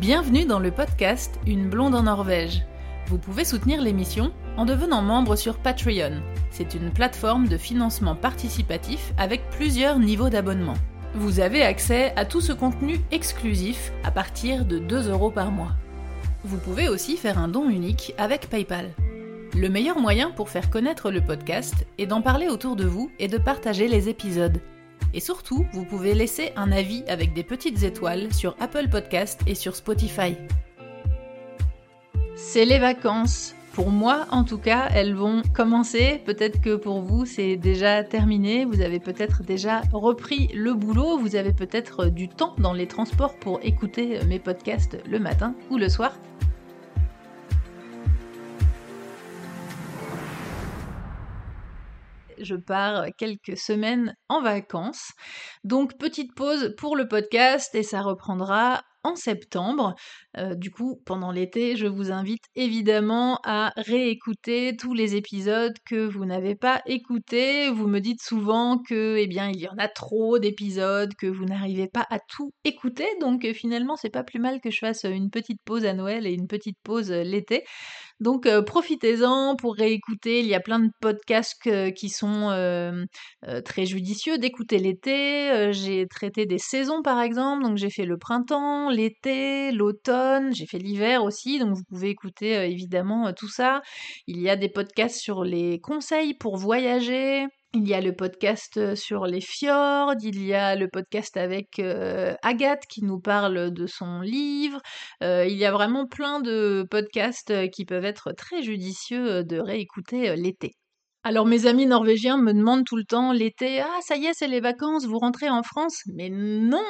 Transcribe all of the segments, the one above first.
Bienvenue dans le podcast Une blonde en Norvège. Vous pouvez soutenir l'émission en devenant membre sur Patreon. C'est une plateforme de financement participatif avec plusieurs niveaux d'abonnement. Vous avez accès à tout ce contenu exclusif à partir de 2 euros par mois. Vous pouvez aussi faire un don unique avec PayPal. Le meilleur moyen pour faire connaître le podcast est d'en parler autour de vous et de partager les épisodes. Et surtout, vous pouvez laisser un avis avec des petites étoiles sur Apple Podcast et sur Spotify. C'est les vacances. Pour moi, en tout cas, elles vont commencer. Peut-être que pour vous, c'est déjà terminé. Vous avez peut-être déjà repris le boulot. Vous avez peut-être du temps dans les transports pour écouter mes podcasts le matin ou le soir. Je pars quelques semaines en vacances. Donc petite pause pour le podcast et ça reprendra en septembre. Euh, du coup, pendant l'été, je vous invite évidemment à réécouter tous les épisodes que vous n'avez pas écoutés. Vous me dites souvent que, eh bien, il y en a trop d'épisodes, que vous n'arrivez pas à tout écouter. Donc euh, finalement, c'est pas plus mal que je fasse une petite pause à Noël et une petite pause euh, l'été. Donc profitez-en pour réécouter. Il y a plein de podcasts qui sont très judicieux d'écouter l'été. j'ai traité des saisons par exemple. Donc j'ai fait le printemps, l'été, l'automne. J'ai fait l'hiver aussi. Donc vous pouvez écouter évidemment tout ça. Il y a des podcasts sur les conseils pour voyager. Il y a le podcast sur les fjords, il y a le podcast avec Agathe qui nous parle de son livre. il y a vraiment plein de podcasts qui peuvent être très judicieux de réécouter l'été. Alors mes amis norvégiens me demandent tout le temps l'été, ah ça y est, c'est les vacances, vous rentrez en France? Mais non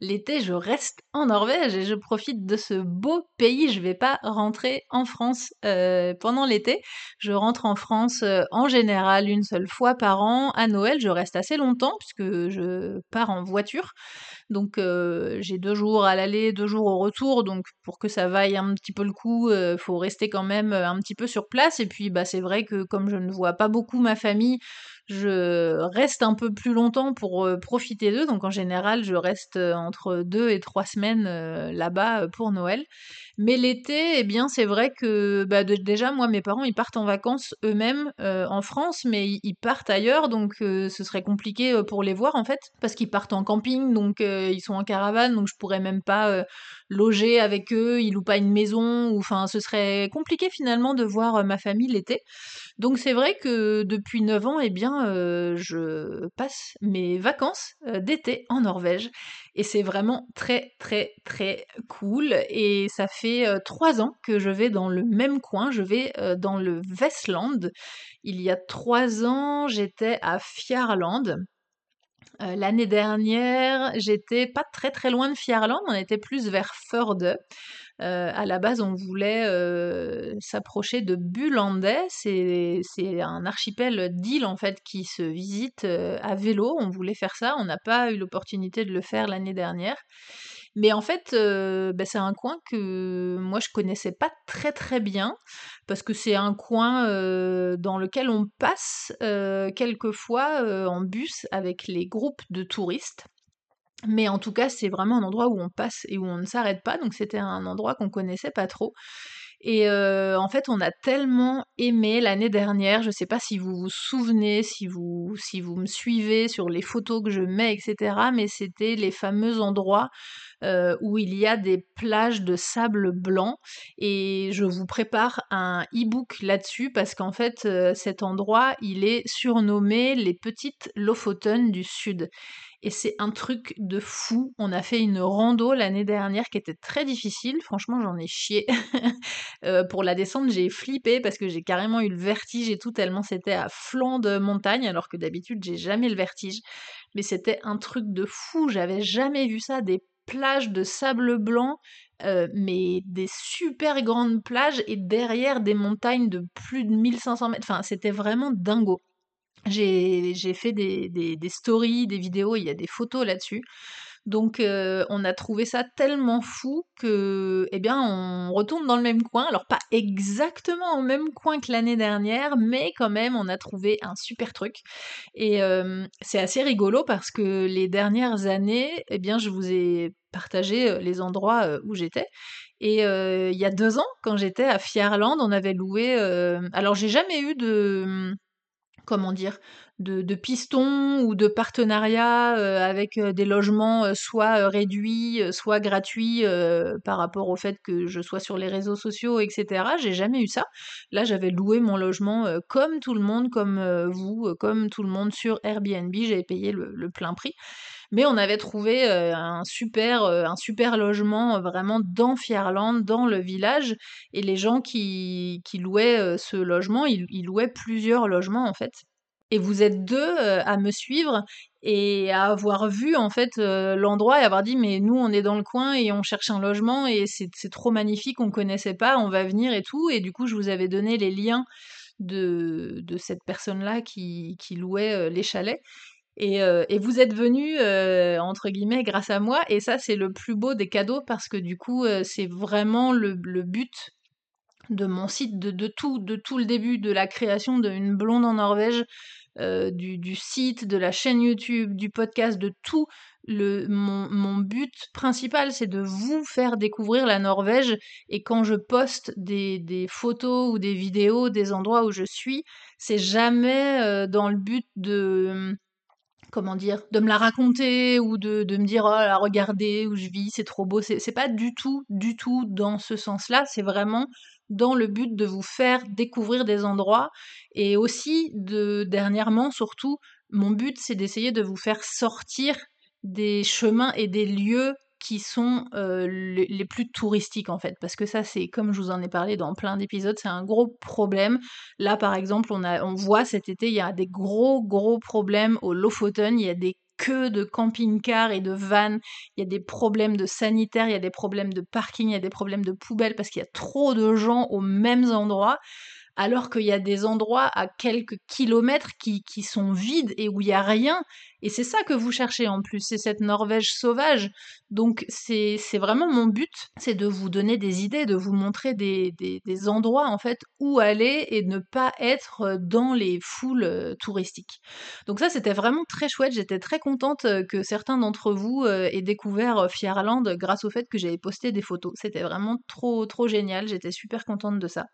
L'été, je reste en Norvège et je profite de ce beau pays. Je vais pas rentrer en France euh, pendant l'été. Je rentre en France euh, en général une seule fois par an. À Noël, je reste assez longtemps puisque je pars en voiture. Donc j'ai deux jours à l'aller, deux jours au retour. Donc pour que ça vaille un petit peu le coup, faut rester quand même un petit peu sur place. Et puis bah c'est vrai que comme je ne vois pas beaucoup ma famille, je reste un peu plus longtemps pour euh, profiter d'eux. Donc en général, je reste euh, entre deux et trois semaines euh, là-bas pour Noël. Mais l'été, eh bien, c'est vrai que bah, déjà, moi, mes parents, ils partent en vacances eux-mêmes en France, mais ils, partent ailleurs, donc ce serait compliqué pour les voir en fait, parce qu'ils partent en camping, donc ils sont en caravane, donc je pourrais même pas loger avec eux, ils louent pas une maison, ou enfin, ce serait compliqué finalement de voir ma famille l'été. Donc c'est vrai que depuis 9 ans, eh bien, euh, je passe mes vacances euh, d'été en Norvège et c'est vraiment très très très cool et ça fait euh, trois ans que je vais dans le même coin, je vais dans le Vestland. Il y a trois ans, j'étais à Fjarland. L'année dernière, j'étais pas très très loin de Fjarland, on était plus vers Förde. Euh, à la base, on voulait euh, s'approcher de Bulandais. C'est, un archipel d'îles en fait qui se visite euh, à vélo. On voulait faire ça. On n'a pas eu l'opportunité de le faire l'année dernière. Mais en fait, bah, c'est un coin que moi je connaissais pas très très bien parce que c'est un coin dans lequel on passe quelquefois en bus avec les groupes de touristes. Mais en tout cas, c'est vraiment un endroit où on passe et où on ne s'arrête pas, donc c'était un endroit qu'on connaissait pas trop. Et euh, en fait, on a tellement aimé l'année dernière, je ne sais pas si vous vous souvenez, si vous, si vous me suivez sur les photos que je mets, etc., mais c'était les fameux endroits euh, où il y a des plages de sable blanc. Et je vous prépare un e-book là-dessus parce qu'en fait, euh, cet endroit, il est surnommé les petites Lofoten du Sud et c'est un truc de fou. On a fait une rando l'année dernière qui était très difficile, franchement j'en ai chié. Euh, pour la descente j'ai flippé parce que j'ai carrément eu le vertige et tout tellement c'était à flanc de montagne alors que d'habitude j'ai jamais le vertige. Mais c'était un truc de fou, j'avais jamais vu ça, des plages de sable blanc, euh, mais des super grandes plages et derrière des montagnes de plus de 1500 mètres. Enfin, c'était vraiment dingo. J'ai fait des, des, stories, des vidéos, il y a des photos là-dessus. Donc on a trouvé ça tellement fou que, eh bien, on retourne dans le même coin. Alors pas exactement au même coin que l'année dernière, mais quand même, on a trouvé un super truc. Et c'est assez rigolo parce que les dernières années, eh bien, je vous ai partagé les endroits où j'étais. Et il y a deux ans, quand j'étais à Fierland, on avait loué. alors j'ai jamais eu de comment dire, de, pistons ou de partenariats euh, avec euh, des logements euh, soit réduits, soit gratuits par rapport au fait que je sois sur les réseaux sociaux, etc. J'ai jamais eu ça. Là, j'avais loué mon logement comme tout le monde, comme vous, comme tout le monde sur Airbnb. J'avais payé le, plein prix. Mais on avait trouvé un, super, un super logement vraiment dans Fierland, dans le village. Et les gens qui, qui louaient ce logement, ils louaient plusieurs logements en fait et vous êtes deux euh, à me suivre et à avoir vu en fait euh, l'endroit et avoir dit mais nous on est dans le coin et on cherche un logement et c'est trop magnifique, on connaissait pas, on va venir et tout et du coup je vous avais donné les liens de, de cette personne-là qui, qui, louait euh, les chalets. Et, et, vous êtes venu entre guillemets grâce à moi et ça c'est le plus beau des cadeaux parce que du coup c'est vraiment le, le, but de mon site, de, de, tout, de tout le début de la création d'une blonde en Norvège euh, du, site, de la chaîne YouTube, du podcast, de tout. Le, mon, but principal, c'est de vous faire découvrir la Norvège. Et quand je poste des, photos ou des vidéos des endroits où je suis, c'est jamais euh, dans le but de comment dire, de me la raconter ou de, me dire oh là, regardez où je vis, c'est trop beau. C'est pas du tout, du tout dans ce sens-là. C'est vraiment dans le but de vous faire découvrir des endroits et aussi de dernièrement surtout mon but c'est d'essayer de vous faire sortir des chemins et des lieux qui sont euh, les, plus touristiques en fait. Parce que ça c'est comme je vous en ai parlé dans plein d'épisodes c'est un gros problème. Là par exemple on a on voit cet été il y a des gros gros problèmes au Lofoten. Il y a des que de camping-cars et de vannes, il y a des problèmes de sanitaire, il y a des problèmes de parking, il y a des problèmes de poubelles parce qu'il y a trop de gens aux mêmes endroits alors qu'il y a des endroits à quelques kilomètres qui, qui sont vides et où il n'y a rien. Et c'est ça que vous cherchez en plus, c'est cette Norvège sauvage. Donc c'est vraiment mon but, c'est de vous donner des idées, de vous montrer des, des, endroits en fait où aller et ne pas être dans les foules euh, touristiques. Donc ça c'était vraiment très chouette, j'étais très contente euh, que certains d'entre vous euh, aient découvert Fierland grâce au fait que j'avais posté des photos. C'était vraiment trop trop génial, j'étais super contente de ça.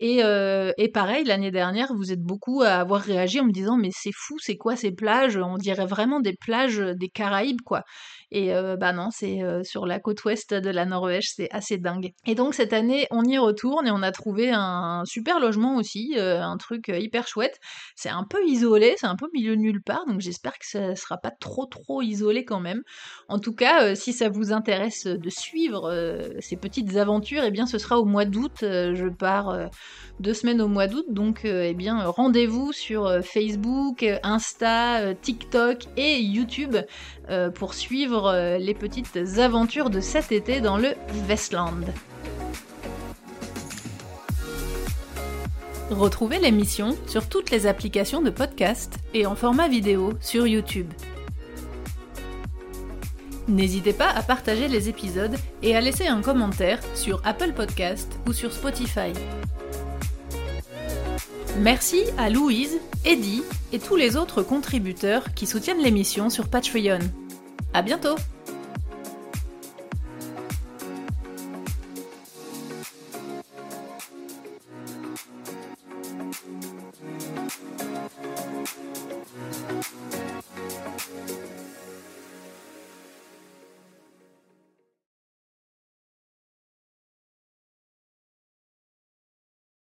Et, et pareil, l'année dernière, vous êtes beaucoup à avoir réagi en me disant mais c'est fou, c'est quoi ces plages? Vraiment des plages des Caraïbes, quoi. Et bah non, c'est sur la côte ouest de la Norvège, c'est assez dingue. Et donc cette année, on y retourne et on a trouvé un super logement aussi, un truc hyper chouette. C'est un peu isolé, c'est un peu milieu nulle part, donc j'espère que ça sera pas trop trop isolé quand même. En tout cas, si ça vous intéresse de suivre ces petites aventures, et eh bien ce sera au mois d'août. je pars deux semaines au mois d'août, donc eh bien rendez-vous sur Facebook, Insta, TikTok et YouTube pour suivre euh, les petites aventures de cet été dans le Westland. Retrouvez l'émission sur toutes les applications de podcast et en format vidéo sur YouTube. N'hésitez pas à partager les épisodes et à laisser un commentaire sur Apple Podcast ou sur Spotify. Merci à Louise, Eddie et tous les autres contributeurs qui soutiennent l'émission sur Patreon. À bientôt